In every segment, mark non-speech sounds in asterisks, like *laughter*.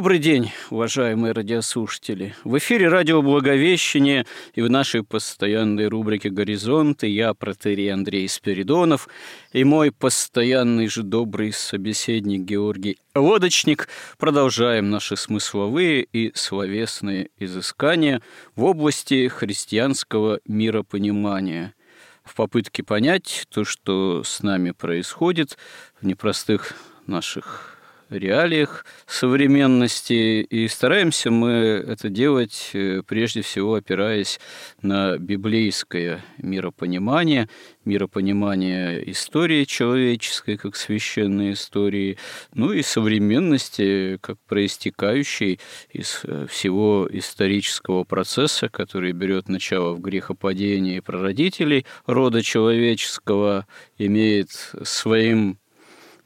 Добрый день, уважаемые радиослушатели. В эфире радио «Благовещение» и в нашей постоянной рубрике «Горизонты» я, протерей Андрей Спиридонов, и мой постоянный же добрый собеседник Георгий Лодочник продолжаем наши смысловые и словесные изыскания в области христианского миропонимания – в попытке понять то, что с нами происходит в непростых наших реалиях современности, и стараемся мы это делать э, прежде всего опираясь на библейское миропонимание, миропонимание истории человеческой как священной истории, ну и современности как проистекающей из э, всего исторического процесса, который берет начало в грехопадении прародителей рода человеческого, имеет своим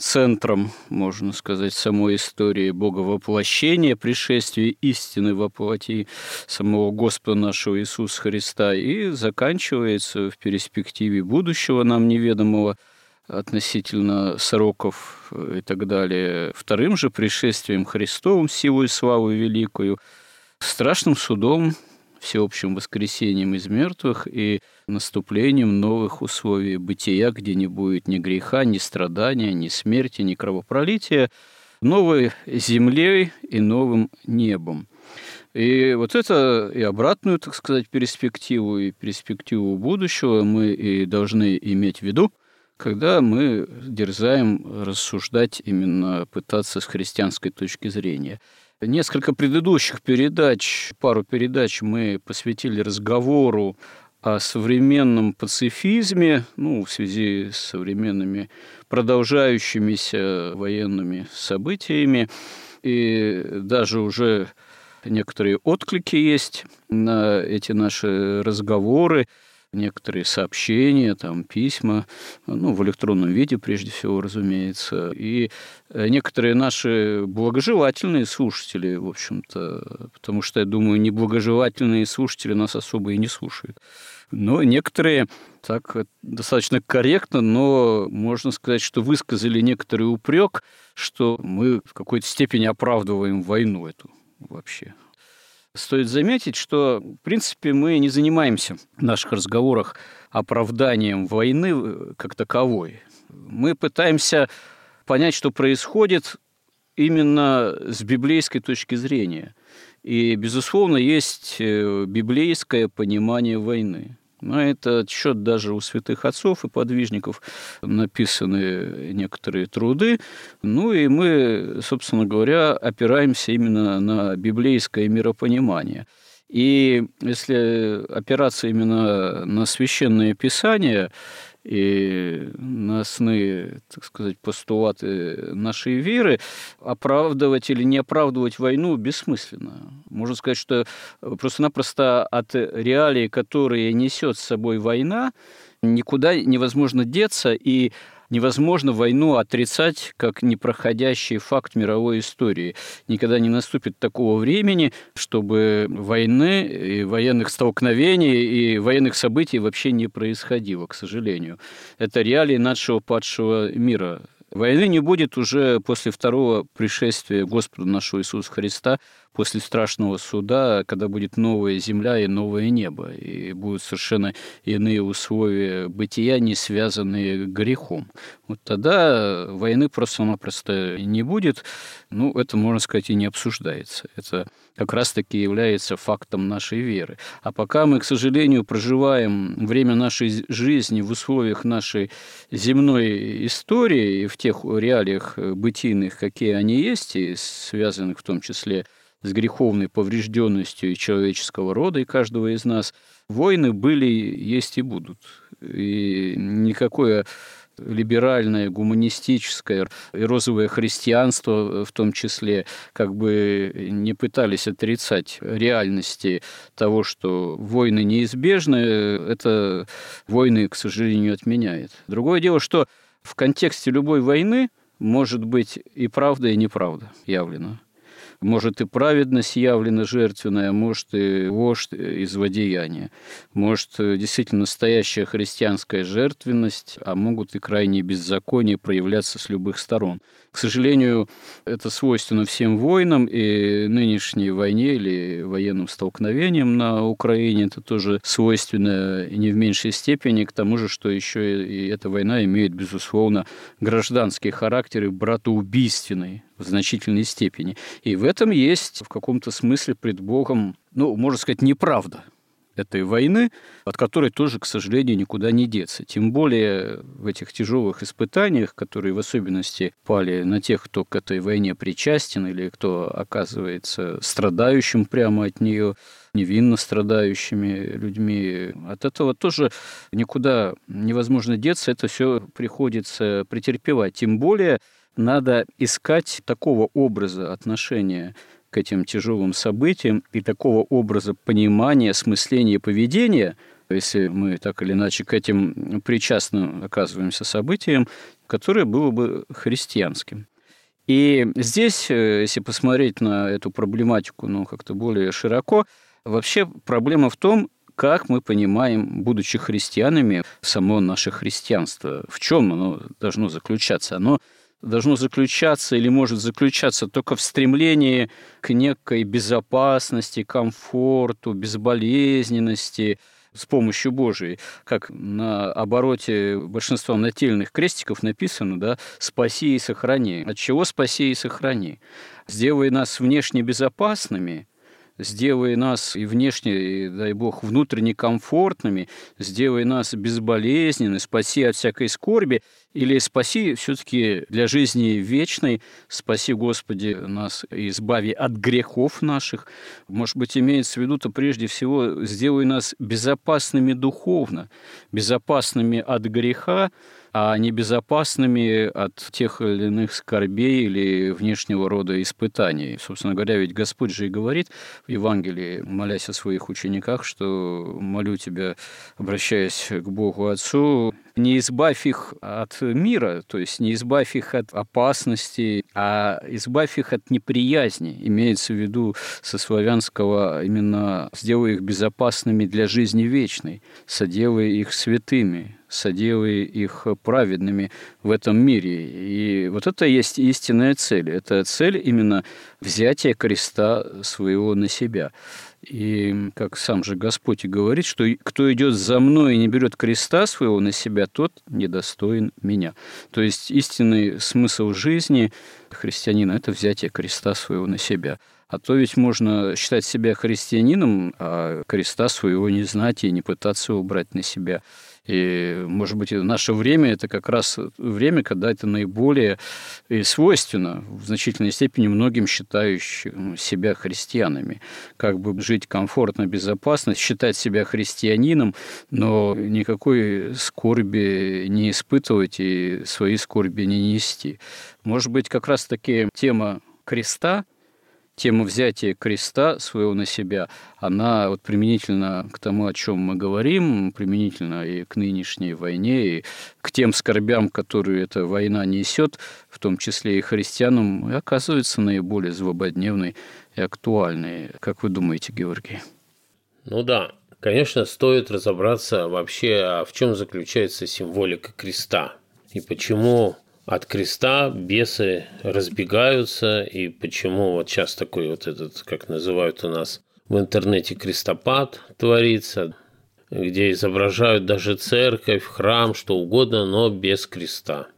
центром, можно сказать, самой истории Бога воплощения, пришествия истины воплоти самого Господа нашего Иисуса Христа и заканчивается в перспективе будущего нам неведомого относительно сроков и так далее, вторым же пришествием Христовым, силу и славу великую, страшным судом всеобщим воскресением из мертвых и наступлением новых условий бытия, где не будет ни греха, ни страдания, ни смерти, ни кровопролития, новой землей и новым небом. И вот это и обратную, так сказать, перспективу, и перспективу будущего мы и должны иметь в виду, когда мы дерзаем рассуждать именно, пытаться с христианской точки зрения. Несколько предыдущих передач, пару передач мы посвятили разговору о современном пацифизме, ну, в связи с современными продолжающимися военными событиями. И даже уже некоторые отклики есть на эти наши разговоры некоторые сообщения, там, письма, ну, в электронном виде, прежде всего, разумеется. И э, некоторые наши благожелательные слушатели, в общем-то, потому что, я думаю, неблагожелательные слушатели нас особо и не слушают. Но некоторые так достаточно корректно, но можно сказать, что высказали некоторый упрек, что мы в какой-то степени оправдываем войну эту вообще. Стоит заметить, что, в принципе, мы не занимаемся в наших разговорах оправданием войны э, как таковой. Мы пытаемся понять, что происходит именно с библейской точки зрения. И, безусловно, есть э, библейское понимание войны. На этот счет даже у святых отцов и подвижников написаны некоторые труды. Ну и мы, собственно говоря, опираемся именно на библейское миропонимание. И если опираться именно на священное писание, и на сны, так сказать, постулаты нашей веры, оправдывать или не оправдывать войну бессмысленно. Можно сказать, что просто-напросто от реалий, которые несет с собой война, никуда невозможно деться, и невозможно войну отрицать как непроходящий факт мировой истории. Никогда не наступит такого времени, чтобы войны и военных столкновений и военных событий вообще не происходило, к сожалению. Это реалии нашего падшего мира. Войны не будет уже после второго пришествия Господа нашего Иисуса Христа, после страшного суда, когда будет новая земля и новое небо, и будут совершенно иные условия бытия, не связанные грехом. Вот тогда войны просто-напросто не будет. Ну, это, можно сказать, и не обсуждается. Это как раз-таки является фактом нашей веры. А пока мы, к сожалению, проживаем время нашей жизни в условиях нашей земной истории и в тех реалиях бытийных, какие они есть, и связанных в том числе с греховной поврежденностью человеческого рода, и каждого из нас, войны были, есть и будут. И никакое либеральное, гуманистическое и розовое христианство в том числе как бы не пытались отрицать реальности того, что войны неизбежны, это войны, к сожалению, отменяет. Другое дело, что в контексте любой войны может быть и правда, и неправда явлена. Может и праведность явлена жертвенная, может и вождь из водеяния. Может действительно настоящая христианская жертвенность, а могут и крайние беззакония проявляться с любых сторон. К сожалению, это свойственно всем войнам, и нынешней войне или военным столкновениям на Украине это тоже свойственно не в меньшей степени, к тому же, что еще и эта война имеет, безусловно, гражданский характер и братоубийственный в значительной степени. И в этом есть в каком-то смысле пред Богом, ну, можно сказать, неправда этой войны, от которой тоже, к сожалению, никуда не деться. Тем более в этих тяжелых испытаниях, которые в особенности пали на тех, кто к этой войне причастен или кто оказывается страдающим прямо от нее, невинно страдающими людьми. От этого тоже никуда невозможно деться, это все приходится претерпевать. Тем более надо искать такого образа отношения к этим тяжелым событиям и такого образа понимания, осмысления поведения, если мы так или иначе к этим причастным оказываемся событиям, которое было бы христианским. И здесь, э, если посмотреть на эту проблематику ну, как-то более широко, вообще проблема в том, как мы понимаем, будучи христианами, само наше христианство. В чем оно должно заключаться? Оно должно заключаться или может заключаться только в стремлении к некой безопасности, комфорту, безболезненности с помощью Божией. Как на обороте большинства нательных крестиков написано, да, «спаси и сохрани». От чего спаси и сохрани? Сделай нас внешне безопасными – сделай нас и внешне, и, дай Бог, внутренне комфортными, сделай нас безболезненными, спаси от всякой скорби, или спаси все-таки для жизни вечной, спаси, Господи, нас и избави от грехов наших. Может быть, имеется в виду-то прежде всего, сделай нас безопасными духовно, безопасными от греха, а не безопасными от тех или иных скорбей или внешнего рода испытаний. Собственно говоря, ведь Господь же и говорит в Евангелии, молясь о своих учениках, что молю тебя, обращаясь к Богу Отцу, не избавь их от мира, то есть не избавь их от опасности, а избавь их от неприязни. Имеется в виду со славянского именно сделай их безопасными для жизни вечной, соделай их святыми, соделай их праведными в этом мире. И вот это есть истинная цель. Это цель именно взятия креста своего на себя. И как сам же Господь и говорит, что кто идет за мной и не берет креста своего на себя, тот недостоин меня. То есть истинный смысл жизни христианина – это взятие креста своего на себя. А то ведь можно считать себя христианином, а креста своего не знать и не пытаться его брать на себя. И, может быть, наше время – это как раз время, когда это наиболее и свойственно в значительной степени многим считающим себя христианами. Как бы жить комфортно, безопасно, считать себя христианином, но никакой скорби не испытывать и свои скорби не нести. Может быть, как раз-таки тема креста тема взятия креста своего на себя, она вот применительно к тому, о чем мы говорим, применительно и к нынешней войне, и к тем скорбям, которые эта война несет, в том числе и христианам, и оказывается наиболее злободневной и актуальной. Как вы думаете, Георгий? Ну да, конечно, стоит разобраться вообще, а в чем заключается символика креста и почему от креста бесы разбегаются, и почему вот сейчас такой вот этот, как называют у нас в интернете, крестопад творится, где изображают даже церковь, храм, что угодно, но без креста.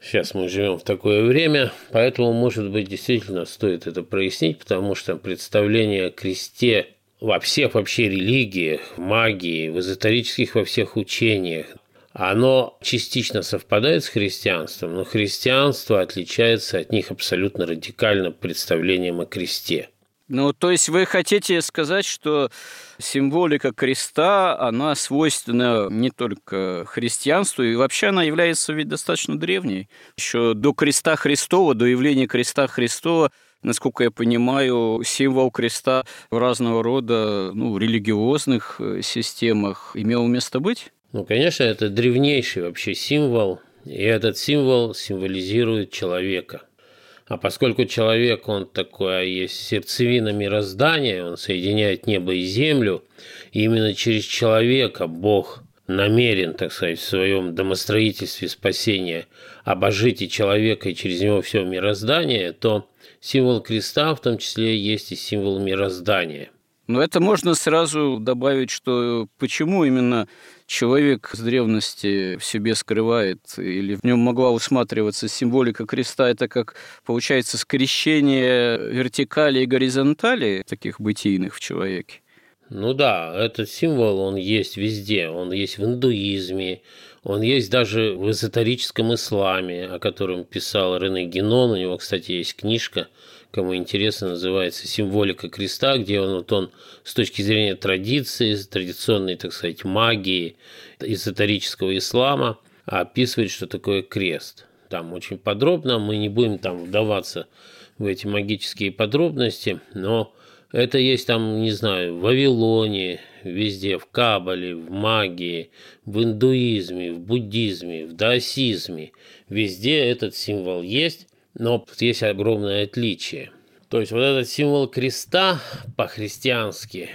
Сейчас мы живем в такое время, поэтому, может быть, действительно стоит это прояснить, потому что представление о кресте во всех вообще религиях, магии, в эзотерических во всех учениях, оно частично совпадает с христианством, но христианство отличается от них абсолютно радикально представлением о кресте. Ну, то есть вы хотите сказать, что символика креста, она свойственна не только христианству, и вообще она является ведь достаточно древней. Еще до креста Христова, до явления креста Христова, насколько я понимаю, символ креста в разного рода ну, религиозных э, системах имел место быть? Ну, конечно, это древнейший вообще символ, и этот символ символизирует человека – а поскольку человек, он такой, есть сердцевина мироздания, он соединяет небо и землю, и именно через человека Бог намерен, так сказать, в своем домостроительстве спасения обожить и человека, и через него все мироздание, то символ креста в том числе есть и символ мироздания. Но это можно сразу добавить, что почему именно человек с древности в себе скрывает, или в нем могла усматриваться символика креста, это как, получается, скрещение вертикали и горизонтали таких бытийных в человеке. Ну да, этот символ, он есть везде. Он есть в индуизме, он есть даже в эзотерическом исламе, о котором писал Рене Генон. У него, кстати, есть книжка – кому интересно, называется «Символика креста», где он, вот он с точки зрения традиции, традиционной, так сказать, магии, эзотерического ислама описывает, что такое крест. Там очень подробно, мы не будем там вдаваться в эти магические подробности, но это есть там, не знаю, в Вавилоне, везде, в Кабале, в магии, в индуизме, в буддизме, в даосизме. Везде этот символ есть. Но есть огромное отличие. То есть вот этот символ креста по-христиански,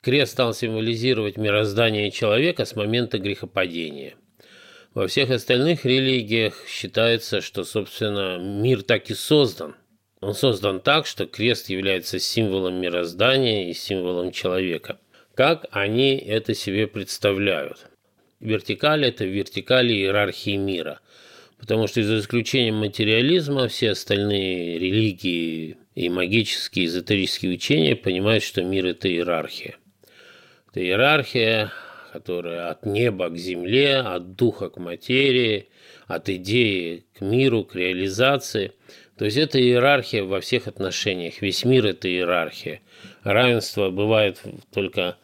крест стал символизировать мироздание человека с момента грехопадения. Во всех остальных религиях считается, что, собственно, мир так и создан. Он создан так, что крест является символом мироздания и символом человека. Как они это себе представляют? Вертикаль – это вертикаль иерархии мира – Потому что за исключением материализма все остальные религии и магические, эзотерические учения понимают, что мир – это иерархия. Это иерархия, которая от неба к земле, от духа к материи, от идеи к миру, к реализации. То есть это иерархия во всех отношениях. Весь мир – это иерархия. Равенство бывает только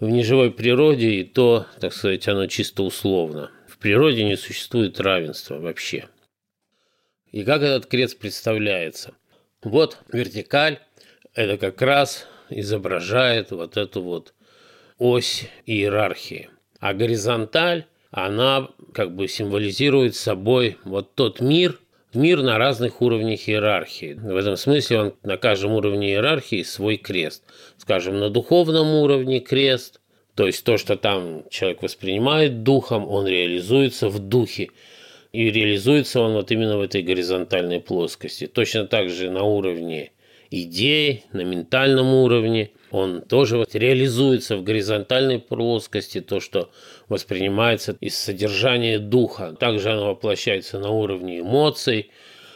в неживой природе, и то, так сказать, оно чисто условно природе не существует равенства вообще. И как этот крест представляется? Вот вертикаль – это как раз изображает вот эту вот ось иерархии. А горизонталь, она как бы символизирует собой вот тот мир, мир на разных уровнях иерархии. В этом смысле он на каждом уровне иерархии свой крест. Скажем, на духовном уровне крест, то есть то, что там человек воспринимает духом, он реализуется в духе. И реализуется он вот именно в этой горизонтальной плоскости. Точно так же на уровне идей, на ментальном уровне. Он тоже вот реализуется в горизонтальной плоскости, то, что воспринимается из содержания духа. Также оно воплощается на уровне эмоций,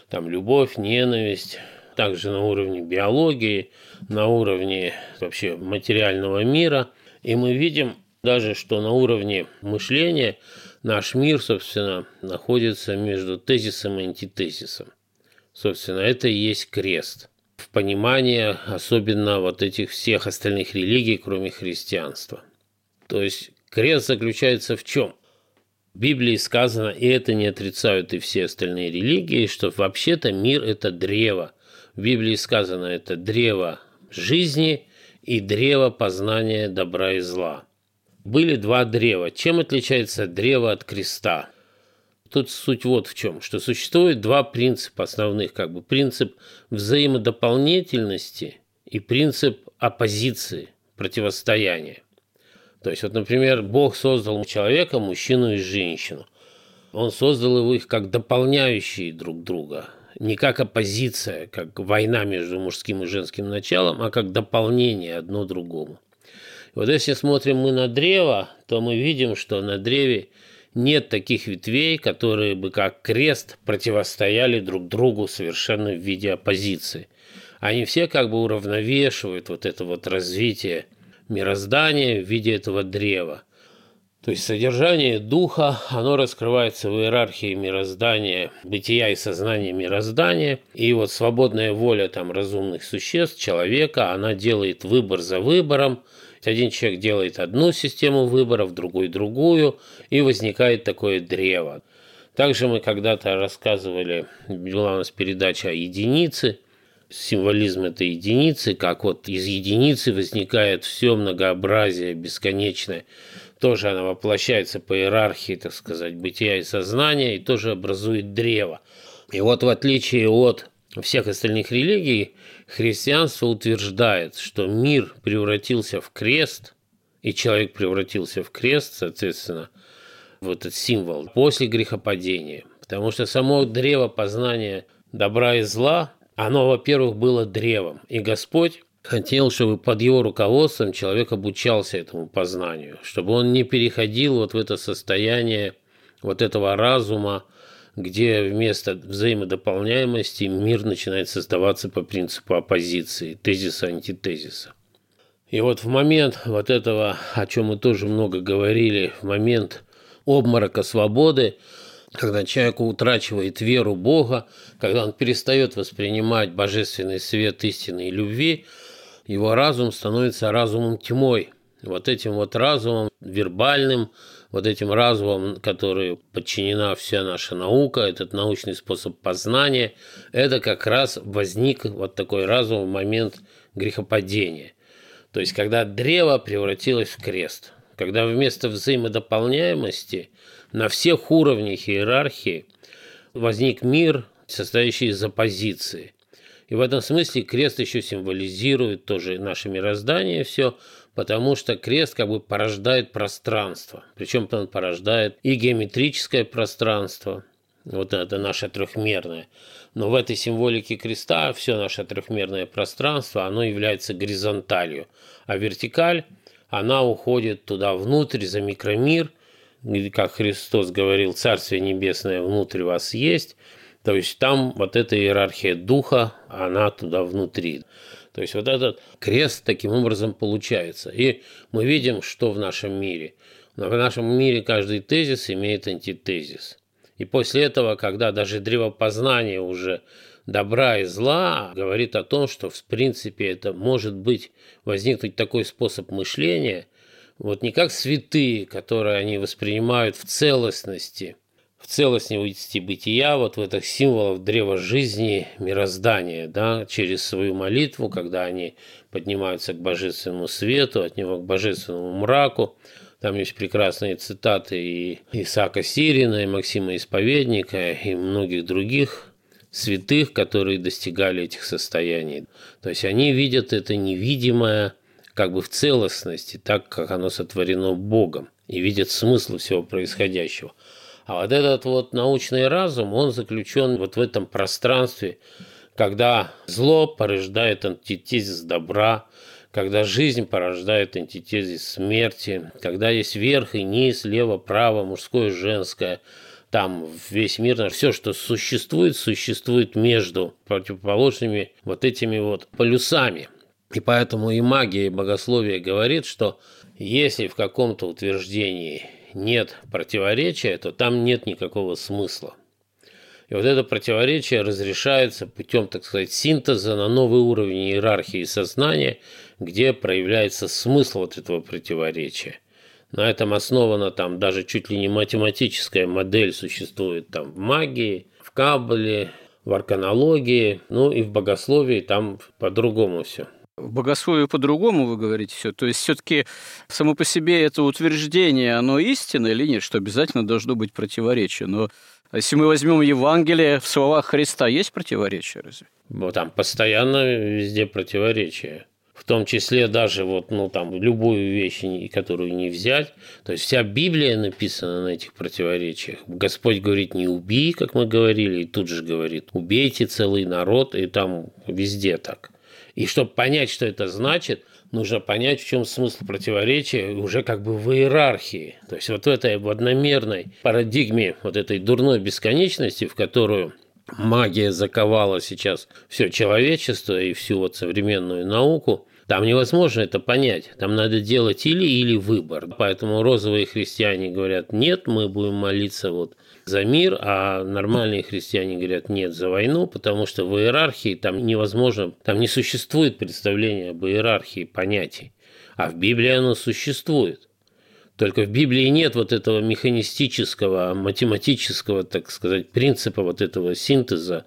там любовь, ненависть, также на уровне биологии, на уровне вообще материального мира – и мы видим даже, что на уровне мышления наш мир, собственно, находится между тезисом и антитезисом. Собственно, это и есть крест. В понимании особенно вот этих всех остальных религий, кроме христианства. То есть крест заключается в чем? В Библии сказано, и это не отрицают и все остальные религии, что вообще-то мир – это древо. В Библии сказано, это древо жизни и древо познания добра и зла. Были два древа. Чем отличается древо от креста? Тут суть вот в чем, что существует два принципа основных, как бы принцип взаимодополнительности и принцип оппозиции, противостояния. То есть, вот, например, Бог создал человека, мужчину и женщину. Он создал его их как дополняющие друг друга не как оппозиция, как война между мужским и женским началом, а как дополнение одно другому. Вот если смотрим мы на древо, то мы видим, что на древе нет таких ветвей, которые бы как крест противостояли друг другу совершенно в виде оппозиции. Они все как бы уравновешивают вот это вот развитие мироздания в виде этого древа. То есть содержание духа, оно раскрывается в иерархии мироздания, бытия и сознания мироздания. И вот свободная воля там разумных существ, человека, она делает выбор за выбором. Один человек делает одну систему выборов, другой другую, и возникает такое древо. Также мы когда-то рассказывали, была у нас передача о единице, символизм этой единицы, как вот из единицы возникает все многообразие бесконечное. Тоже она воплощается по иерархии, так сказать, бытия и сознания, и тоже образует древо. И вот в отличие от всех остальных религий, христианство утверждает, что мир превратился в крест, и человек превратился в крест, соответственно, вот этот символ, после грехопадения. Потому что само древо познания добра и зла, оно, во-первых, было древом. И Господь хотел, чтобы под его руководством человек обучался этому познанию, чтобы он не переходил вот в это состояние вот этого разума, где вместо взаимодополняемости мир начинает создаваться по принципу оппозиции, тезиса-антитезиса. И вот в момент вот этого, о чем мы тоже много говорили, в момент обморока свободы, когда человек утрачивает веру Бога, когда он перестает воспринимать божественный свет истины и любви, его разум становится разумом тьмой. Вот этим вот разумом вербальным, вот этим разумом, который подчинена вся наша наука, этот научный способ познания, это как раз возник вот такой разум в момент грехопадения. То есть, когда древо превратилось в крест – когда вместо взаимодополняемости на всех уровнях иерархии возник мир, состоящий из оппозиции. И в этом смысле крест еще символизирует тоже наше мироздание все, потому что крест как бы порождает пространство. Причем он порождает и геометрическое пространство, вот это наше трехмерное. Но в этой символике креста все наше трехмерное пространство, оно является горизонталью, а вертикаль она уходит туда внутрь, за микромир, как Христос говорил, Царствие Небесное внутрь вас есть. То есть там вот эта иерархия духа, она туда внутри. То есть вот этот крест таким образом получается. И мы видим, что в нашем мире. В нашем мире каждый тезис имеет антитезис. И после этого, когда даже древопознание уже добра и зла говорит о том, что в принципе это может быть возникнуть такой способ мышления, вот не как святые, которые они воспринимают в целостности, в целостности бытия, вот в этих символах древа жизни, мироздания, да, через свою молитву, когда они поднимаются к божественному свету, от него к божественному мраку. Там есть прекрасные цитаты и Исаака Сирина, и Максима Исповедника, и многих других святых, которые достигали этих состояний. То есть они видят это невидимое как бы в целостности, так как оно сотворено Богом, и видят смысл всего происходящего. А вот этот вот научный разум, он заключен вот в этом пространстве, когда зло порождает антитезис добра, когда жизнь порождает антитезис смерти, когда есть верх и низ, лево, право, мужское, женское – там весь мир, все, что существует, существует между противоположными вот этими вот полюсами. И поэтому и магия, и богословие говорит, что если в каком-то утверждении нет противоречия, то там нет никакого смысла. И вот это противоречие разрешается путем, так сказать, синтеза на новый уровень иерархии сознания, где проявляется смысл вот этого противоречия. На этом основана там даже чуть ли не математическая модель существует там в магии, в кабале, в арканологии, ну и в богословии там по-другому все. В богословии по-другому вы говорите все. То есть все-таки само по себе это утверждение, оно истинно или нет, что обязательно должно быть противоречие. Но если мы возьмем Евангелие, в словах Христа есть противоречие разве? Ну, там постоянно везде противоречие в том числе даже вот, ну, там, любую вещь, которую не взять. То есть вся Библия написана на этих противоречиях. Господь говорит, не убей, как мы говорили, и тут же говорит, убейте целый народ, и там везде так. И чтобы понять, что это значит, нужно понять, в чем смысл противоречия уже как бы в иерархии. То есть вот в этой в одномерной парадигме вот этой дурной бесконечности, в которую магия заковала сейчас все человечество и всю вот современную науку, Там невозможно это понять. Там надо делать или-или выбор. Поэтому розовые христиане говорят, нет, мы будем молиться вот за мир, а нормальные христиане говорят, нет, за войну, потому что в иерархии там невозможно, там не существует представления об иерархии понятий. А в Библии оно существует. Только в Библии нет вот этого механистического, математического, так сказать, принципа вот этого синтеза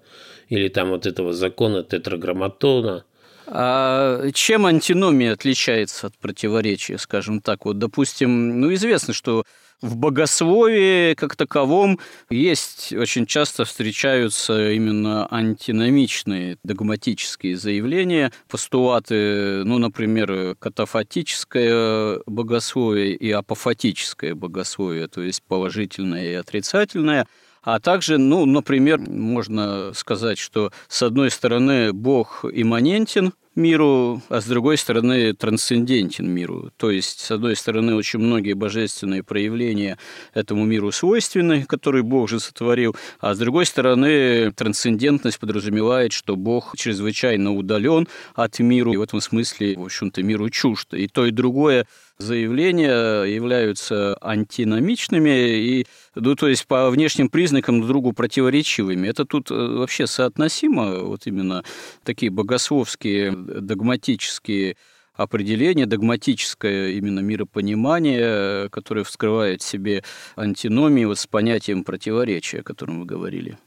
или там вот этого закона тетраграмматона – а чем антиномия отличается от противоречия, скажем так? Вот, допустим, ну, известно, что в богословии как таковом есть очень часто встречаются именно антиномичные догматические заявления, постулаты, ну, например, катафатическое богословие и апофатическое богословие, то есть положительное и отрицательное – а также, ну, например, можно сказать, что с одной стороны Бог имманентен миру, а с другой стороны трансцендентен миру. То есть, с одной стороны, очень многие божественные проявления этому миру свойственны, которые Бог же сотворил, а с другой стороны, трансцендентность подразумевает, что Бог чрезвычайно удален от мира, и в этом смысле, в общем-то, миру чужд. И то, и другое заявления являются антиномичными и, ну, то есть по внешним признакам друг другу противоречивыми. Это тут э, вообще соотносимо, вот именно такие богословские, догматические определение, догматическое именно миропонимание, которое вскрывает в себе антиномии вот с понятием противоречия, о котором вы говорили.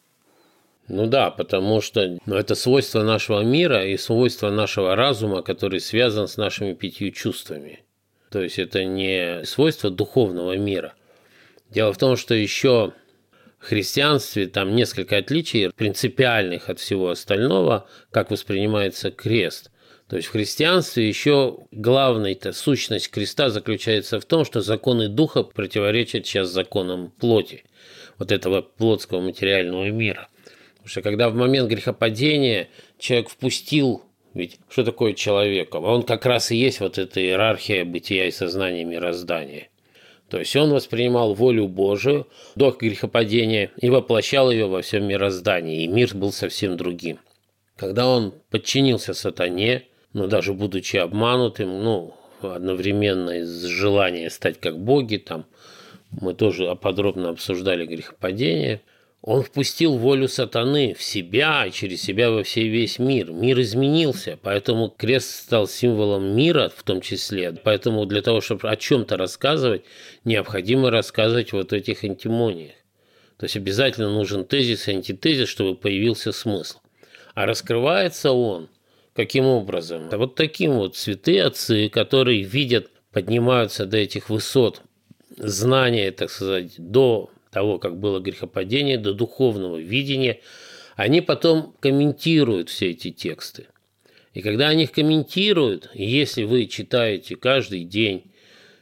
Ну да, потому что ну, это свойство нашего мира и свойство нашего разума, который связан с нашими пятью чувствами. То есть это не свойство духовного мира. Дело в том, что еще в христианстве там несколько отличий принципиальных от всего остального, как воспринимается крест. То есть в христианстве еще главная-то сущность креста заключается в том, что законы духа противоречат сейчас законам плоти, вот этого плотского материального мира. Потому что когда в момент грехопадения человек впустил ведь что такое человек? А он как раз и есть вот эта иерархия бытия и сознания мироздания. То есть он воспринимал волю Божию до грехопадения и воплощал ее во всем мироздании, и мир был совсем другим. Когда он подчинился сатане, но даже будучи обманутым, ну, одновременно из желания стать как боги, там мы тоже подробно обсуждали грехопадение – он впустил волю сатаны в себя и через себя во всей весь мир. Мир изменился, поэтому крест стал символом мира в том числе. Поэтому для того, чтобы о чем-то рассказывать, необходимо рассказывать вот этих антимониях. То есть обязательно нужен тезис и антитезис, чтобы появился смысл. А раскрывается он каким образом? Да вот таким вот святые отцы, которые видят, поднимаются до этих высот знания, так сказать, до того, как было грехопадение, до духовного видения, они потом комментируют все эти тексты. И когда они их комментируют, если вы читаете каждый день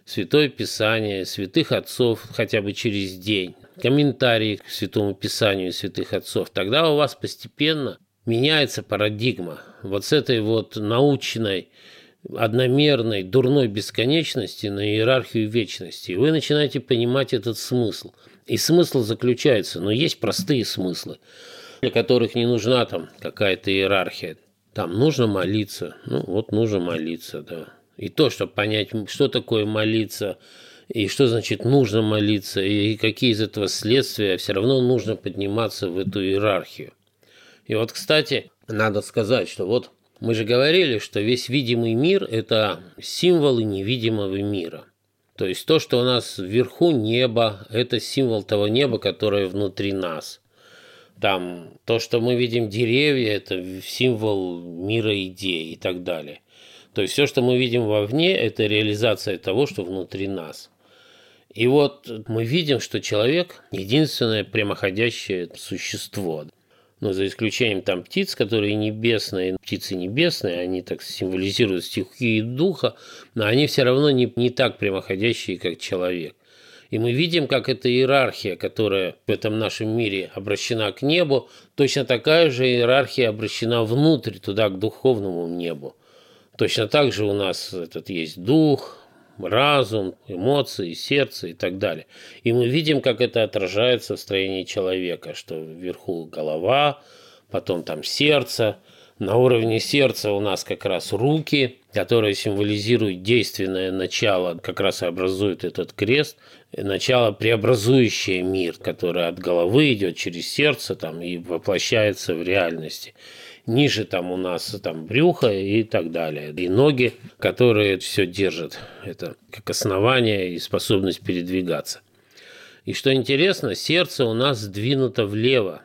Святое Писание, святых отцов хотя бы через день, комментарии к Святому Писанию святых отцов, тогда у вас постепенно меняется парадигма вот с этой вот научной, одномерной, дурной бесконечности на иерархию вечности. И вы начинаете понимать этот смысл – и смысл заключается, но есть простые смыслы, для которых не нужна там какая-то иерархия. Там нужно молиться, ну вот нужно молиться, да. И то, чтобы понять, что такое молиться, и что значит нужно молиться, и какие из этого следствия, все равно нужно подниматься в эту иерархию. И вот, кстати, надо сказать, что вот мы же говорили, что весь видимый мир – это символы невидимого мира – то есть то, что у нас вверху небо, это символ того неба, которое внутри нас. Там то, что мы видим деревья, это символ мира идей и так далее. То есть все, что мы видим вовне, это реализация того, что внутри нас. И вот мы видим, что человек – единственное прямоходящее существо но за исключением там птиц, которые небесные, птицы небесные, они так символизируют стихии духа, но они все равно не, не так прямоходящие, как человек. И мы видим, как эта иерархия, которая в этом нашем мире обращена к небу, точно такая же иерархия обращена внутрь, туда, к духовному небу. Точно так же у нас этот есть дух, разум, эмоции, сердце и так далее. И мы видим, как это отражается в строении человека, что вверху голова, потом там сердце, На уровне сердца у нас как раз руки, которые символизируют действенное начало, как раз и образует этот крест, начало преобразующее мир, которое от головы идет через сердце там, и воплощается в реальности. Ниже там у нас там брюхо и так далее. И ноги, которые все держат. Это как основание и способность передвигаться. И что интересно, сердце у нас сдвинуто влево,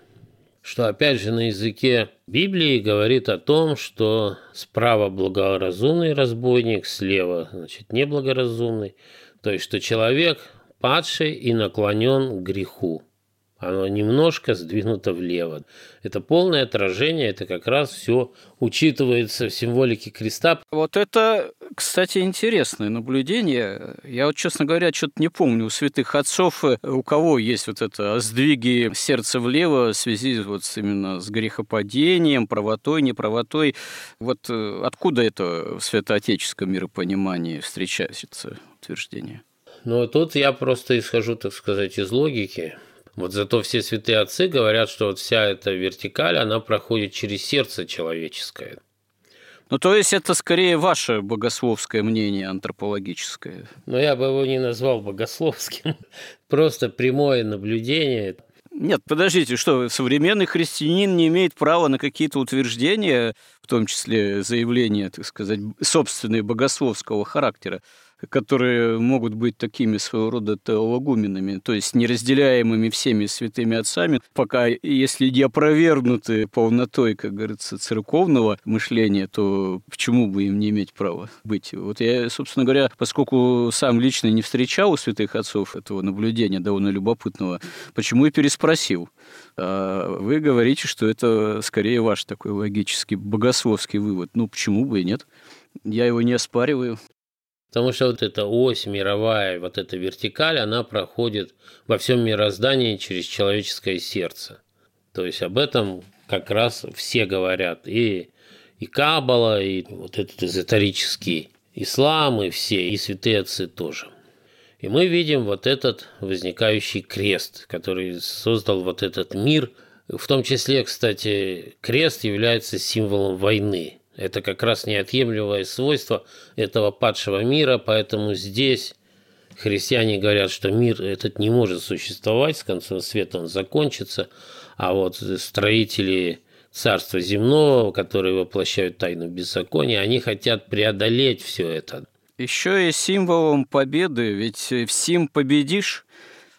что опять же на языке Библии говорит о том, что справа благоразумный разбойник, слева значит, неблагоразумный. То есть, что человек падший и наклонен к греху оно немножко сдвинуто влево. Это полное отражение, это как раз все учитывается в символике креста. Вот это, кстати, интересное наблюдение. Я вот, честно говоря, что-то не помню у святых отцов, э, у кого есть вот это сдвиги сердца влево в связи вот именно с грехопадением, правотой, неправотой. Вот э, откуда это в святоотеческом миропонимании встречается утверждение? Ну, тут я просто исхожу, так сказать, из логики. Вот зато все святые отцы говорят, что вот вся эта вертикаль, она проходит через сердце человеческое. Ну, то есть это скорее ваше богословское мнение антропологическое. Но я бы его не назвал богословским. *laughs* Просто прямое наблюдение. Нет, подождите, что современный христианин не имеет права на какие-то утверждения, в том числе заявления, так сказать, собственные богословского характера которые могут быть такими своего рода теологуменами, то есть неразделяемыми всеми святыми отцами, пока если не опровергнуты полнотой, как говорится, церковного мышления, то почему бы им не иметь права быть? Вот я, собственно говоря, поскольку сам лично не встречал у святых отцов этого наблюдения довольно любопытного, почему и переспросил. А вы говорите, что это скорее ваш такой логический, богословский вывод. Ну, почему бы и нет? Я его не оспариваю. Потому что вот эта ось мировая, вот эта вертикаль, она проходит во всем мироздании через человеческое сердце. То есть об этом как раз все говорят. И, и Кабала, и вот этот эзотерический ислам, и все, и святые отцы тоже. И мы видим вот этот возникающий крест, который создал вот этот мир. В том числе, кстати, крест является символом войны. Это как раз неотъемлемое свойство этого падшего мира, поэтому здесь христиане говорят, что мир этот не может существовать, с концом света он закончится, а вот строители царства земного, которые воплощают тайну беззакония, они хотят преодолеть все это. Еще и символом победы, ведь всем победишь,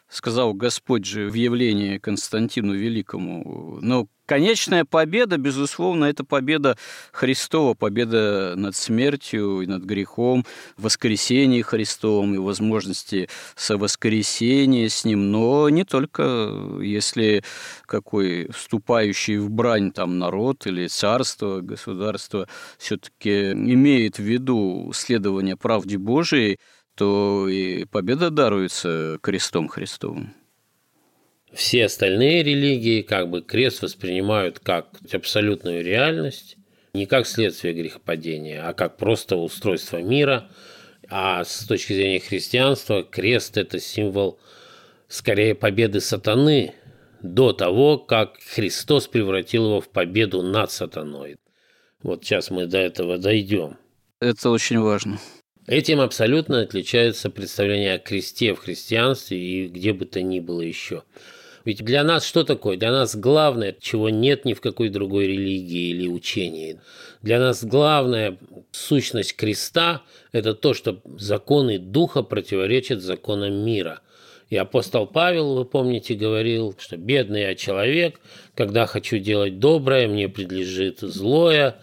сказал Господь же в явлении Константину Великому. Но конечная победа, безусловно, это победа Христова, победа над смертью и над грехом, воскресение Христовым и возможности совоскресения с Ним, но не только если какой вступающий в брань там народ или царство, государство все-таки имеет в виду следование правде Божией, то и победа даруется крестом Христовым. Все остальные религии как бы крест воспринимают как абсолютную реальность, не как следствие грехопадения, а как просто устройство мира. А с точки зрения христианства крест – это символ скорее победы сатаны до того, как Христос превратил его в победу над сатаной. Вот сейчас мы до этого дойдем. Это очень важно. Этим абсолютно отличается представление о кресте в христианстве и где бы то ни было еще. Ведь для нас что такое? Для нас главное, чего нет ни в какой другой религии или учении. Для нас главная сущность креста – это то, что законы Духа противоречат законам мира. И апостол Павел, вы помните, говорил, что «бедный я человек, когда хочу делать доброе, мне предлежит злое»,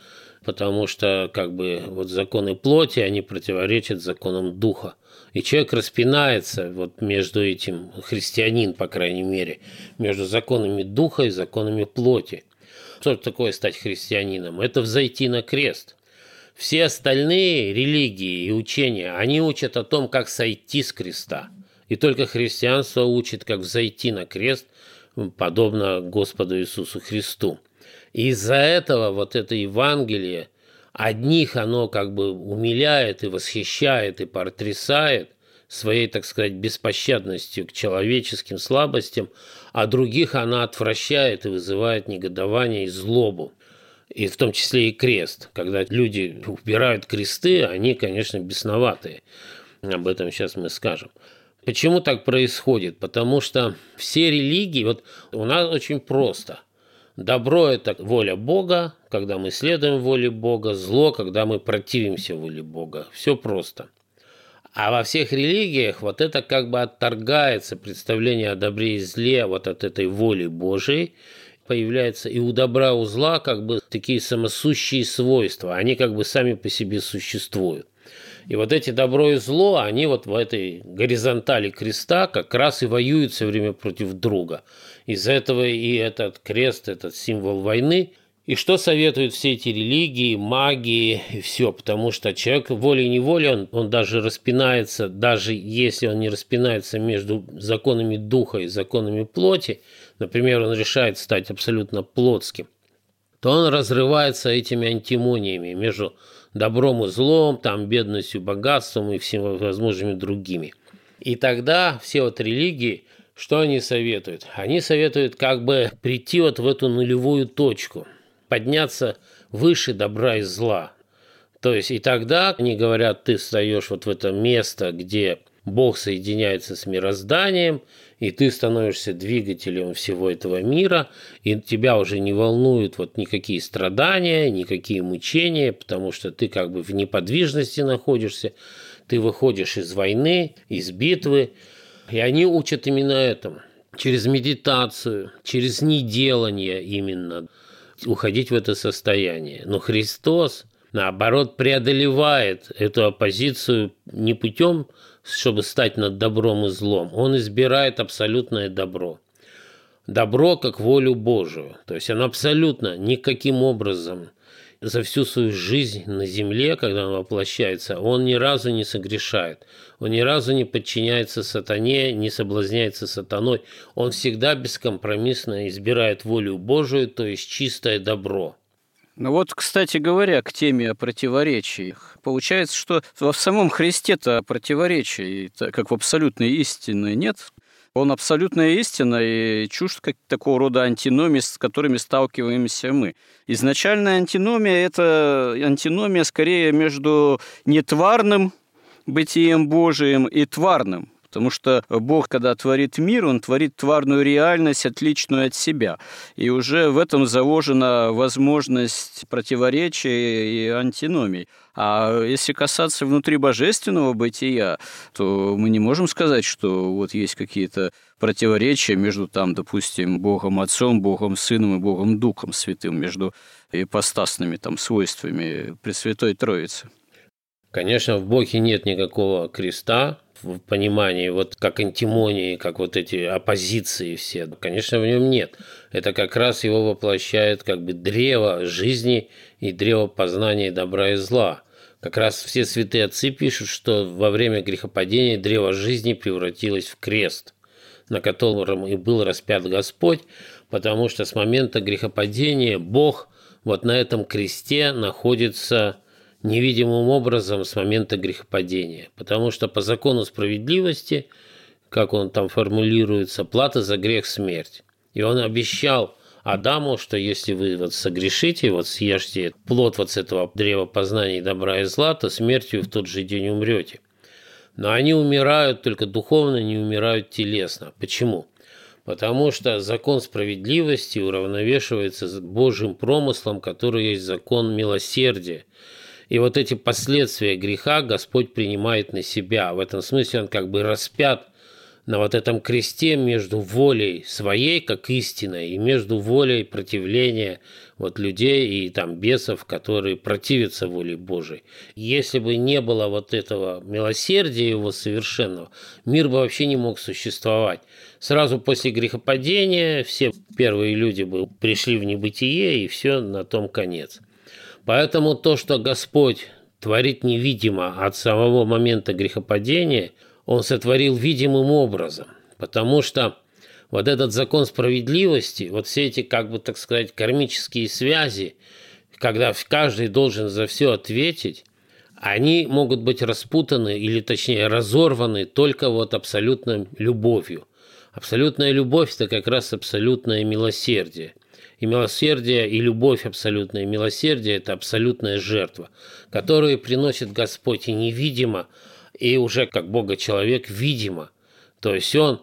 потому что как бы вот законы плоти, они противоречат законам Духа. И человек распинается вот между этим, христианин, по крайней мере, между законами духа и законами плоти. Что такое стать христианином? Это взойти на крест. Все остальные религии и учения, они учат о том, как сойти с креста. И только христианство учит, как взойти на крест, подобно Господу Иисусу Христу. Из-за этого вот это Евангелие – Одних оно как бы умиляет и восхищает и потрясает своей, так сказать, беспощадностью к человеческим слабостям, а других она отвращает и вызывает негодование и злобу. и в том числе и крест. Когда люди убирают кресты, они, конечно, бесноватые. Об этом сейчас мы скажем. Почему так происходит? Потому что все религии, вот у нас очень просто. Добро – это воля Бога, когда мы следуем воле Бога, зло, когда мы противимся воле Бога. Все просто. А во всех религиях вот это как бы отторгается представление о добре и зле вот от этой воли Божией, появляется и у добра, и у зла как бы такие самосущие свойства, они как бы сами по себе существуют. И вот эти добро и зло, они вот в этой горизонтали креста как раз и воюют все время против друга. Из-за этого и этот крест, этот символ войны – и что советуют все эти религии, магии и все, потому что человек волей-неволей, он, он даже распинается, даже если он не распинается между законами духа и законами плоти, например, он решает стать абсолютно плотским, то он разрывается этими антимониями между добром и злом, там, бедностью, богатством и всевозможными другими. И тогда все вот религии, что они советуют? Они советуют как бы прийти вот в эту нулевую точку – подняться выше добра и зла. То есть и тогда они говорят, ты встаешь вот в это место, где Бог соединяется с мирозданием, и ты становишься двигателем всего этого мира, и тебя уже не волнуют вот никакие страдания, никакие мучения, потому что ты как бы в неподвижности находишься, ты выходишь из войны, из битвы, и они учат именно этому. Через медитацию, через неделание именно уходить в это состояние. Но Христос, наоборот, преодолевает эту оппозицию не путем, чтобы стать над добром и злом. Он избирает абсолютное добро. Добро как волю Божию. То есть он абсолютно никаким образом за всю свою жизнь на земле, когда он воплощается, он ни разу не согрешает. Он ни разу не подчиняется сатане, не соблазняется сатаной. Он всегда бескомпромиссно избирает волю Божию, то есть чистое добро. Ну вот, кстати говоря, к теме о противоречиях. Получается, что в самом Христе-то противоречий, как в абсолютной истине, нет он абсолютная истина и чушь как такого рода антиномии, с которыми сталкиваемся мы. Изначальная антиномия – это антиномия скорее между нетварным бытием Божиим и тварным. Потому что Бог, когда творит мир, Он творит тварную реальность, отличную от себя. И уже в этом заложена возможность противоречия и антиномий. А если касаться внутри божественного бытия, то мы не можем сказать, что вот есть какие-то противоречия между там, допустим, Богом Отцом, Богом Сыном и Богом Духом Святым, между ипостасными там свойствами Пресвятой Троицы. Конечно, в Боге нет никакого креста, в понимании, вот как антимонии, как вот эти оппозиции все. Конечно, в нем нет. Это как раз его воплощает как бы древо жизни и древо познания добра и зла. Как раз все святые отцы пишут, что во время грехопадения древо жизни превратилось в крест, на котором и был распят Господь, потому что с момента грехопадения Бог вот на этом кресте находится невидимым образом с момента грехопадения. Потому что по закону справедливости, как он там формулируется, плата за грех – смерть. И он обещал Адаму, что если вы вот согрешите, вот съешьте плод вот с этого древа познания добра и зла, то смертью в тот же день умрете. Но они умирают только духовно, не умирают телесно. Почему? Потому что закон справедливости уравновешивается с Божьим промыслом, который есть закон милосердия – и вот эти последствия греха Господь принимает на себя. В этом смысле он как бы распят на вот этом кресте между волей своей, как истиной, и между волей противления вот людей и там бесов, которые противятся воле Божией. Если бы не было вот этого милосердия его совершенного, мир бы вообще не мог существовать. Сразу после грехопадения все первые люди бы пришли в небытие, и все на том конец. Поэтому то, что Господь творит невидимо от самого момента грехопадения, Он сотворил видимым образом, потому что вот этот закон справедливости, вот все эти, как бы так сказать, кармические связи, когда каждый должен за все ответить, они могут быть распутаны или точнее разорваны только вот абсолютной любовью. Абсолютная любовь – это как раз абсолютное милосердие – И милосердие, и любовь абсолютная, и милосердие – это абсолютная жертва, которую приносит Господь и невидимо, и уже как Бога человек видимо. То есть Он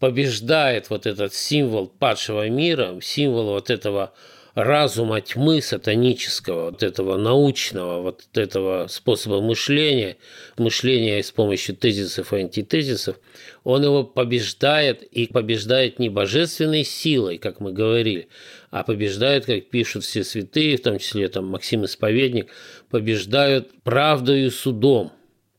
побеждает вот этот символ падшего мира, символ вот этого разума тьмы сатанического, вот этого научного, вот этого способа мышления, мышления с помощью тезисов и антитезисов, он его побеждает и побеждает не божественной силой, как мы говорили, а побеждает, как пишут все святые, в том числе там Максим Исповедник, побеждают правдою судом,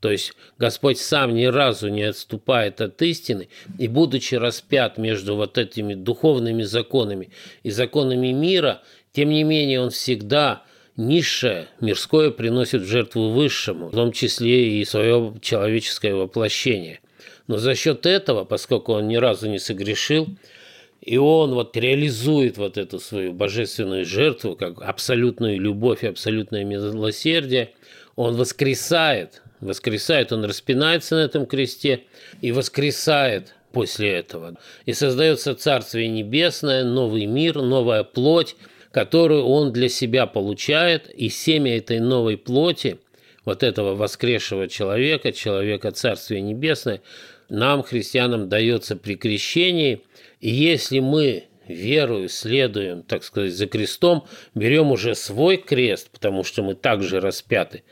то есть Господь сам ни разу не отступает от истины, и будучи распят между вот этими духовными законами и законами мира, тем не менее он всегда низшее, мирское приносит в жертву высшему, в том числе и свое человеческое воплощение. Но за счет этого, поскольку он ни разу не согрешил, и он вот реализует вот эту свою божественную жертву, как абсолютную любовь и абсолютное милосердие, он воскресает Воскресает, он распинается на этом кресте и воскресает после этого. И создается Царствие Небесное, новый мир, новая плоть, которую он для себя получает, и семя этой новой плоти, вот этого воскресшего человека, человека Царствия Небесное, нам, христианам, дается при крещении. И если мы верую, следуем, так сказать, за крестом, берем уже свой крест, потому что мы также распяты,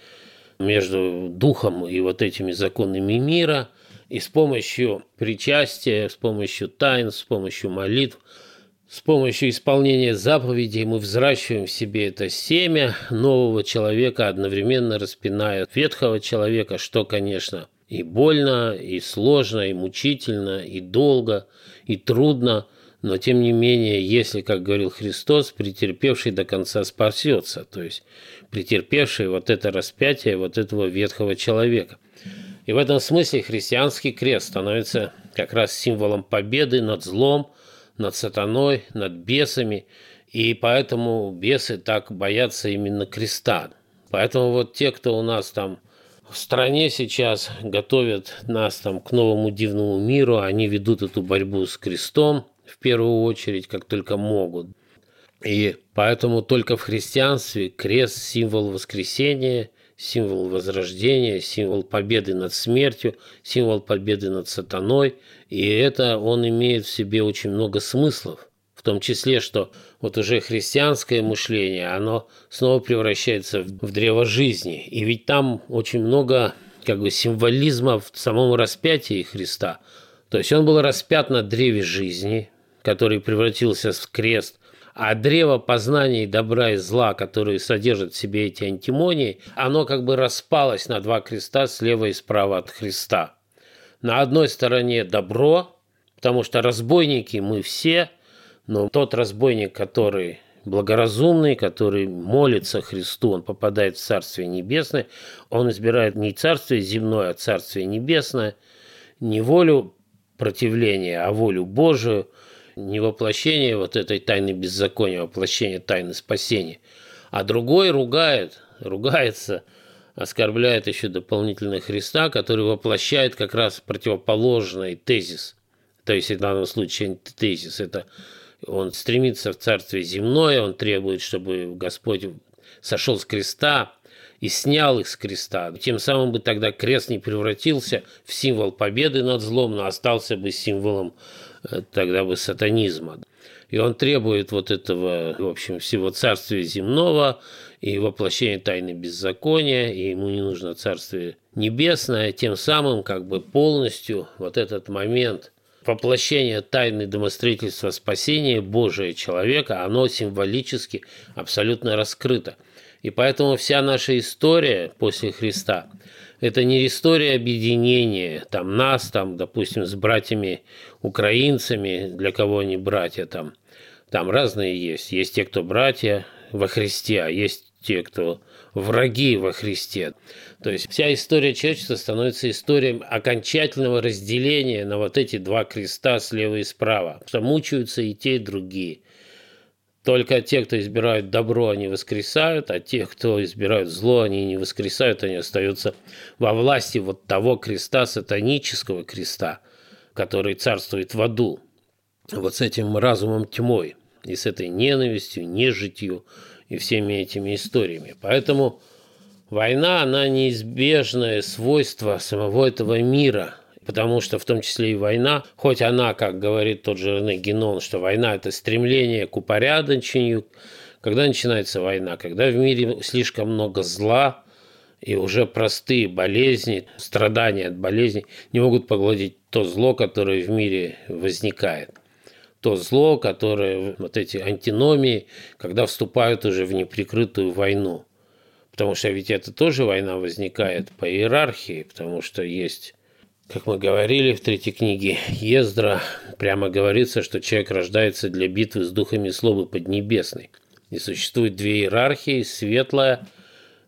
между духом и вот этими законами мира, и с помощью причастия, с помощью тайн, с помощью молитв, с помощью исполнения заповедей мы взращиваем в себе это семя нового человека, одновременно распиная ветхого человека, что, конечно, и больно, и сложно, и мучительно, и долго, и трудно, но тем не менее, если, как говорил Христос, претерпевший до конца спасется, то есть претерпевший вот это распятие вот этого ветхого человека. И в этом смысле христианский крест становится как раз символом победы над злом, над сатаной, над бесами, и поэтому бесы так боятся именно креста. Поэтому вот те, кто у нас там в стране сейчас готовят нас там к новому дивному миру, они ведут эту борьбу с крестом в первую очередь, как только могут. И поэтому только в христианстве крест – символ воскресения, символ возрождения, символ победы над смертью, символ победы над сатаной. И это он имеет в себе очень много смыслов. В том числе, что вот уже христианское мышление, оно снова превращается в древо жизни. И ведь там очень много как бы символизма в самом распятии Христа. То есть он был распят на древе жизни, который превратился в крест, а древо познаний добра и зла, которое содержит в себе эти антимонии, оно как бы распалось на два креста слева и справа от Христа. На одной стороне добро, потому что разбойники мы все, но тот разбойник, который благоразумный, который молится Христу, он попадает в Царствие Небесное, он избирает не Царствие земное, а Царствие Небесное, не волю противления, а волю Божию – не воплощение вот этой тайны беззакония, а воплощение тайны спасения, а другой ругает, ругается, оскорбляет еще дополнительно Христа, который воплощает как раз противоположный тезис. То есть в данном случае тезис – это он стремится в Царствие земное, он требует, чтобы Господь сошел с креста и снял их с креста. Тем самым бы тогда крест не превратился в символ победы над злом, но остался бы символом тогда бы сатанизма. И он требует вот этого, в общем, всего царствия земного и воплощения тайны беззакония, и ему не нужно царствие небесное, тем самым как бы полностью вот этот момент воплощения тайны домостроительства спасения Божия человека, оно символически абсолютно раскрыто. И поэтому вся наша история после Христа – это не история объединения там нас, там, допустим, с братьями украинцами, для кого они братья там. Там разные есть. Есть те, кто братья во Христе, а есть те, кто враги во Христе. То есть вся история человечества становится историей окончательного разделения на вот эти два креста слева и справа. Что мучаются и те, и другие. Только те, кто избирают добро, они воскресают, а те, кто избирают зло, они не воскресают, они остаются во власти вот того креста, сатанического креста, который царствует в аду, вот с этим разумом тьмой. и с этой ненавистью, нежитью и всеми этими историями. Поэтому война, она неизбежное свойство самого этого мира, потому что в том числе и война, хоть она, как говорит тот же Рене Генон, что война – это стремление к упорядочению, когда начинается война, когда в мире слишком много зла, и уже простые болезни, страдания от болезней не могут погладить то зло, которое в мире возникает. То зло, которое, вот эти антиномии, когда вступают уже в неприкрытую войну. Потому что ведь это тоже война возникает по иерархии, потому что есть, как мы говорили в третьей книге Ездра, прямо говорится, что человек рождается для битвы с духами слова поднебесной. И существует две иерархии, светлая –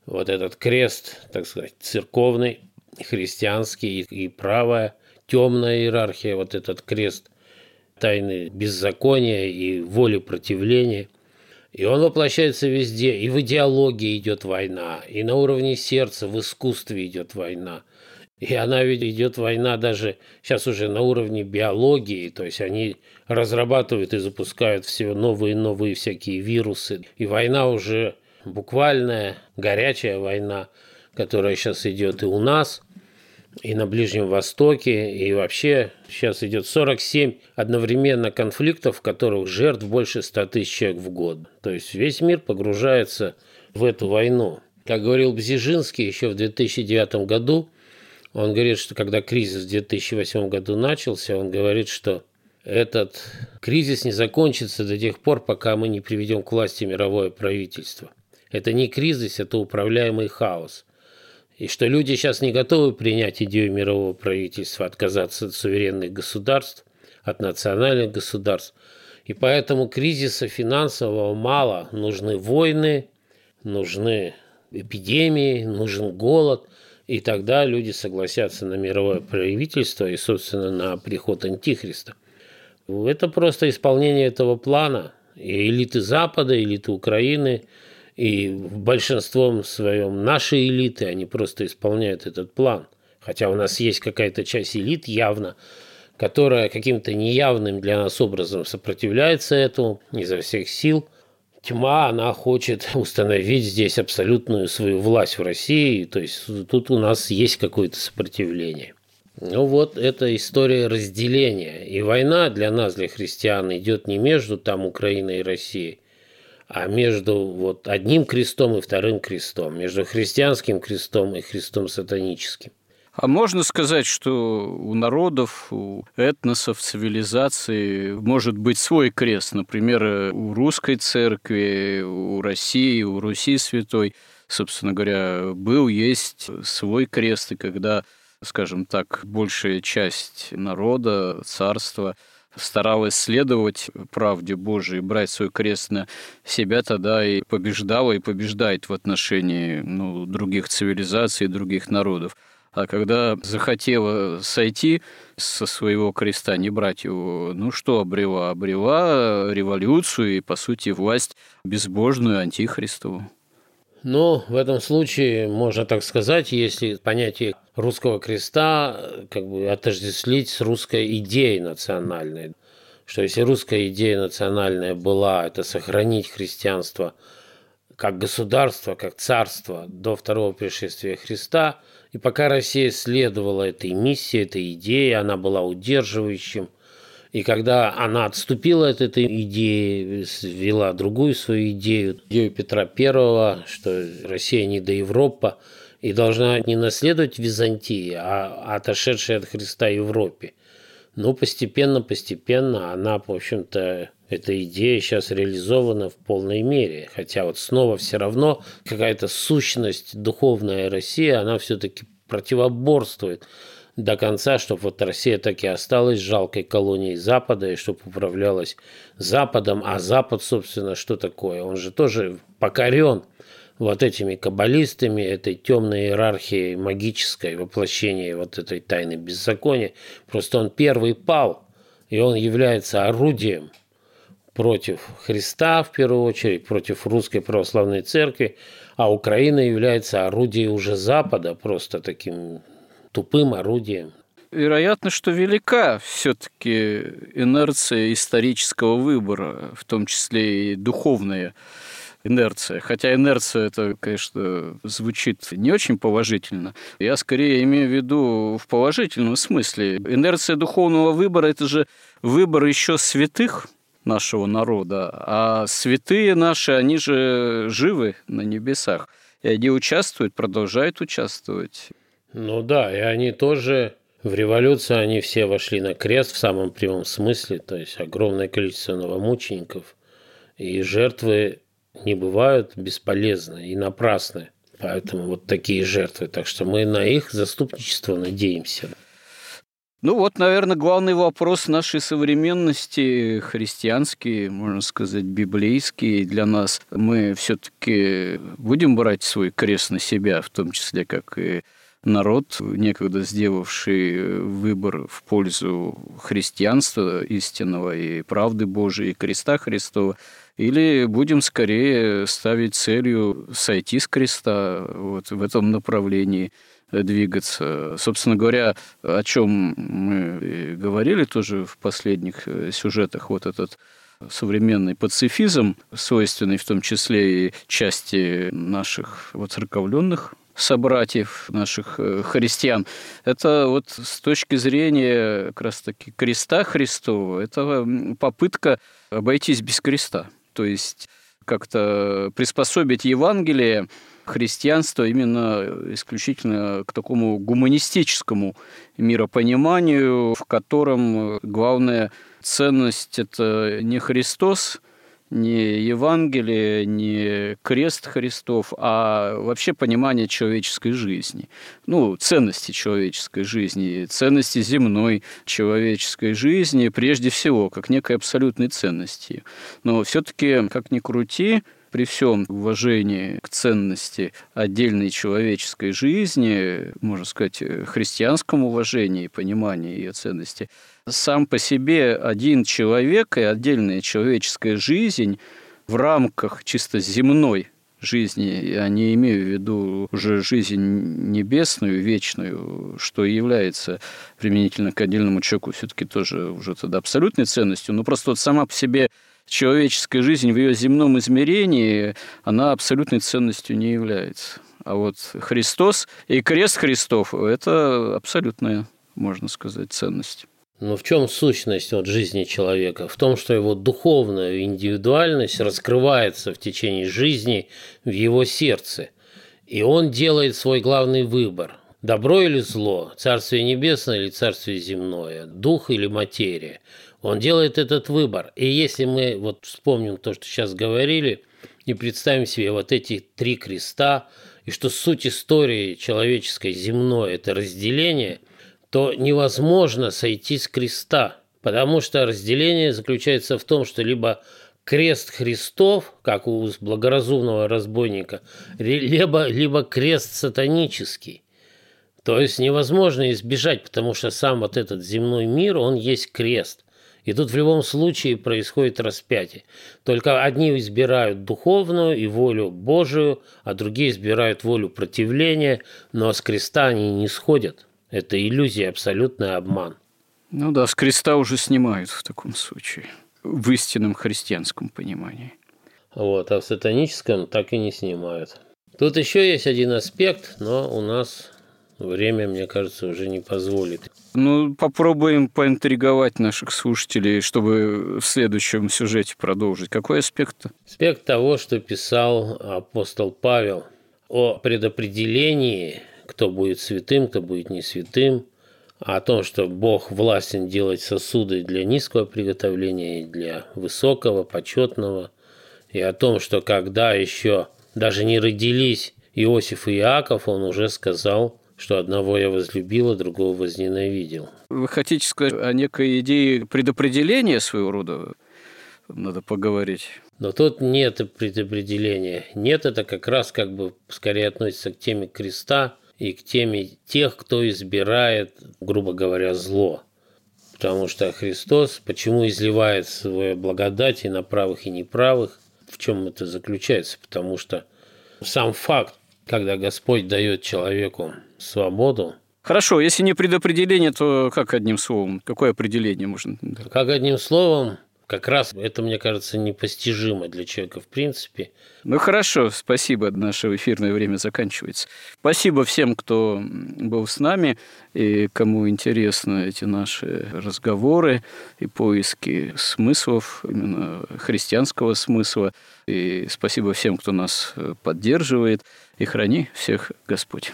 вот этот крест, так сказать, церковный, христианский и правая, темная иерархия, вот этот крест тайны беззакония и воли противления. И он воплощается везде. И в идеологии идет война, и на уровне сердца, в искусстве идет война. И она ведь идет война даже сейчас уже на уровне биологии, то есть они разрабатывают и запускают все новые и новые всякие вирусы. И война уже буквальная горячая война, которая сейчас идет и у нас, и на Ближнем Востоке, и вообще сейчас идет 47 одновременно конфликтов, в которых жертв больше 100 тысяч человек в год. То есть весь мир погружается в эту войну. Как говорил Бзижинский еще в 2009 году, он говорит, что когда кризис в 2008 году начался, он говорит, что этот кризис не закончится до тех пор, пока мы не приведем к власти мировое правительство. Это не кризис, это управляемый хаос. И что люди сейчас не готовы принять идею мирового правительства, отказаться от суверенных государств, от национальных государств. И поэтому кризиса финансового мало. Нужны войны, нужны эпидемии, нужен голод. И тогда люди согласятся на мировое правительство и, собственно, на приход Антихриста. Это просто исполнение этого плана. И элиты Запада, элиты Украины – и большинством своем наши элиты, они просто исполняют этот план. Хотя у нас есть какая-то часть элит явно, которая каким-то неявным для нас образом сопротивляется этому изо всех сил. Тьма, она хочет *laughs* установить здесь абсолютную свою власть в России, то есть тут у нас есть какое-то сопротивление. Ну вот, это история разделения. И война для нас, для христиан, идет не между там Украиной и Россией, а между вот одним крестом и вторым крестом, между христианским крестом и христом сатаническим. А можно сказать, что у народов, у этносов, цивилизации может быть свой крест, например, у русской церкви, у России, у Руси святой, собственно говоря, был, есть свой крест, и когда, скажем так, большая часть народа, царства – старалась следовать правде Божией, брать свой крест на себя, тогда и побеждала, и побеждает в отношении ну, других цивилизаций, других народов. А когда захотела сойти со своего креста, не брать его, ну что обрела? Обрела революцию и, по сути, власть безбожную, антихристову. Ну, в этом случае можно так сказать, если понятие русского креста как бы отождествить с русской идеей национальной. Что если русская идея национальная была, это сохранить христианство как государство, как царство до второго пришествия Христа, и пока Россия следовала этой миссии, этой идее, она была удерживающим – и когда она отступила от этой идеи, ввела другую свою идею, идею Петра I, что Россия не до Европа, и должна не наследовать Византии, а отошедшей от Христа Европе. Но постепенно, постепенно она, в общем-то, эта идея сейчас реализована в полной мере. Хотя вот снова все равно какая-то сущность духовная России, она все-таки противоборствует до конца, чтобы вот Россия так и осталась жалкой колонией Запада, и чтобы управлялась Западом. А Запад, собственно, что такое? Он же тоже покорен вот этими каббалистами, этой темной иерархией магической, воплощения вот этой тайны беззакония. Просто он первый пал, и он является орудием против Христа, в первую очередь, против Русской Православной Церкви, а Украина является орудием уже Запада, просто таким тупым орудием. Вероятно, что велика все-таки инерция исторического выбора, в том числе и духовная инерция. Хотя инерция это, конечно, звучит не очень положительно. Я скорее имею в виду в положительном смысле. Инерция духовного выбора – это же выбор еще святых нашего народа, а святые наши, они же живы на небесах. И они участвуют, продолжают участвовать. Ну да, и они тоже в революцию они все вошли на крест в самом прямом смысле, то есть огромное количество новомучеников. И жертвы не бывают бесполезны и напрасны. Поэтому вот такие жертвы. Так что мы на их заступничество надеемся. Ну вот, наверное, главный вопрос нашей современности, христианский, можно сказать, библейский для нас. Мы все-таки будем брать свой крест на себя, в том числе, как и народ, некогда сделавший выбор в пользу христианства истинного и правды Божией, и креста Христова, или будем скорее ставить целью сойти с креста вот в этом направлении двигаться. Собственно говоря, о чем мы говорили тоже в последних э, сюжетах, вот этот современный пацифизм, свойственный в том числе и части наших вот церковленных собратьев, наших э, христиан. Это вот с точки зрения как раз-таки креста Христова, это попытка обойтись без креста. То есть как-то приспособить Евангелие христианство именно исключительно к такому гуманистическому миропониманию, в котором главная ценность – это не Христос, не Евангелие, не крест Христов, а вообще понимание человеческой жизни. Ну, ценности человеческой жизни, ценности земной человеческой жизни, прежде всего, как некой абсолютной ценности. Но все-таки, как ни крути, при всем уважении к ценности отдельной человеческой жизни, можно сказать, христианском уважении и понимании ее ценности, сам по себе один человек и отдельная человеческая жизнь в рамках чисто земной жизни, я не имею в виду уже жизнь небесную, вечную, что является применительно к отдельному человеку все-таки тоже уже тогда абсолютной ценностью, но просто вот сама по себе человеческая жизнь в ее земном измерении, она абсолютной ценностью не является. А вот Христос и крест Христов – это абсолютная, можно сказать, ценность. Но в чем сущность вот жизни человека? В том, что его духовная индивидуальность раскрывается в течение жизни в его сердце. И он делает свой главный выбор. Добро или зло? Царствие небесное или царствие земное? Дух или материя? Он делает этот выбор. И если мы вот вспомним то, что сейчас говорили, и представим себе вот эти три креста, и что суть истории человеческой земной – это разделение, то невозможно сойти с креста, потому что разделение заключается в том, что либо крест Христов, как у благоразумного разбойника, либо, либо крест сатанический. То есть невозможно избежать, потому что сам вот этот земной мир, он есть крест. И тут в любом случае происходит распятие. Только одни избирают духовную и волю Божию, а другие избирают волю противления, но с креста они не сходят. Это иллюзия, абсолютный обман. Ну да, с креста уже снимают в таком случае, в истинном христианском понимании. Вот, а в сатаническом так и не снимают. Тут еще есть один аспект, но у нас время, мне кажется, уже не позволит. Ну, попробуем поинтриговать наших слушателей, чтобы в следующем сюжете продолжить. Какой аспект? Аспект того, что писал апостол Павел о предопределении, кто будет святым, кто будет не святым, о том, что Бог властен делать сосуды для низкого приготовления и для высокого, почетного, и о том, что когда еще даже не родились Иосиф и Иаков, он уже сказал, что одного я возлюбил, а другого возненавидел. Вы хотите сказать о некой идее предопределения своего рода? Надо поговорить. Но тут нет предопределения. Нет, это как раз как бы скорее относится к теме креста и к теме тех, кто избирает, грубо говоря, зло. Потому что Христос, почему изливает свою благодать и на правых, и неправых, в чем это заключается? Потому что сам факт, когда Господь дает человеку свободу, Хорошо, если не предопределение, то как одним словом? Какое определение можно? Как одним словом? Как раз это, мне кажется, непостижимо для человека в принципе. Ну хорошо, спасибо. Наше эфирное время заканчивается. Спасибо всем, кто был с нами и кому интересны эти наши разговоры и поиски смыслов, именно христианского смысла. И спасибо всем, кто нас поддерживает. И храни всех Господь.